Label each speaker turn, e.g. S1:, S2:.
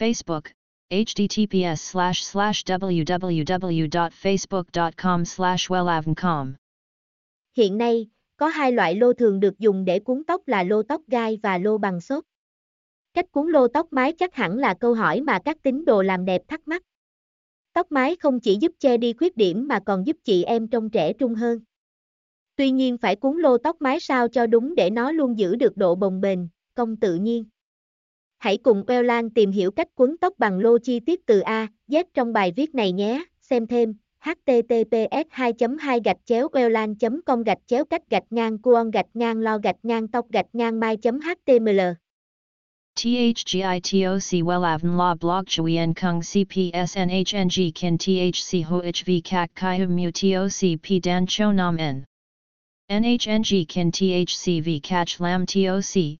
S1: Facebook, https slash slash www.facebook.com slash wellavncom.
S2: Hiện nay, có hai loại lô thường được dùng để cuốn tóc là lô tóc gai và lô bằng xốp. Cách cuốn lô tóc mái chắc hẳn là câu hỏi mà các tín đồ làm đẹp thắc mắc. Tóc mái không chỉ giúp che đi khuyết điểm mà còn giúp chị em trông trẻ trung hơn. Tuy nhiên phải cuốn lô tóc mái sao cho đúng để nó luôn giữ được độ bồng bềnh, công tự nhiên. Hãy cùng Lan tìm hiểu cách quấn tóc bằng lô chi tiết từ A, Z trong bài viết này nhé. Xem thêm https 2 2 gạch chéo lan com gạch chéo cách gạch ngang cuon gạch ngang lo gạch ngang tóc gạch ngang mai html.
S1: THGITOC WELAVN La Blog Chuyen Kung CPSNHNG Kin THC HOHV Kak Kai Mu TOC P Dan Cho Nam N. NHNG Kin THC V CACH Lam TOC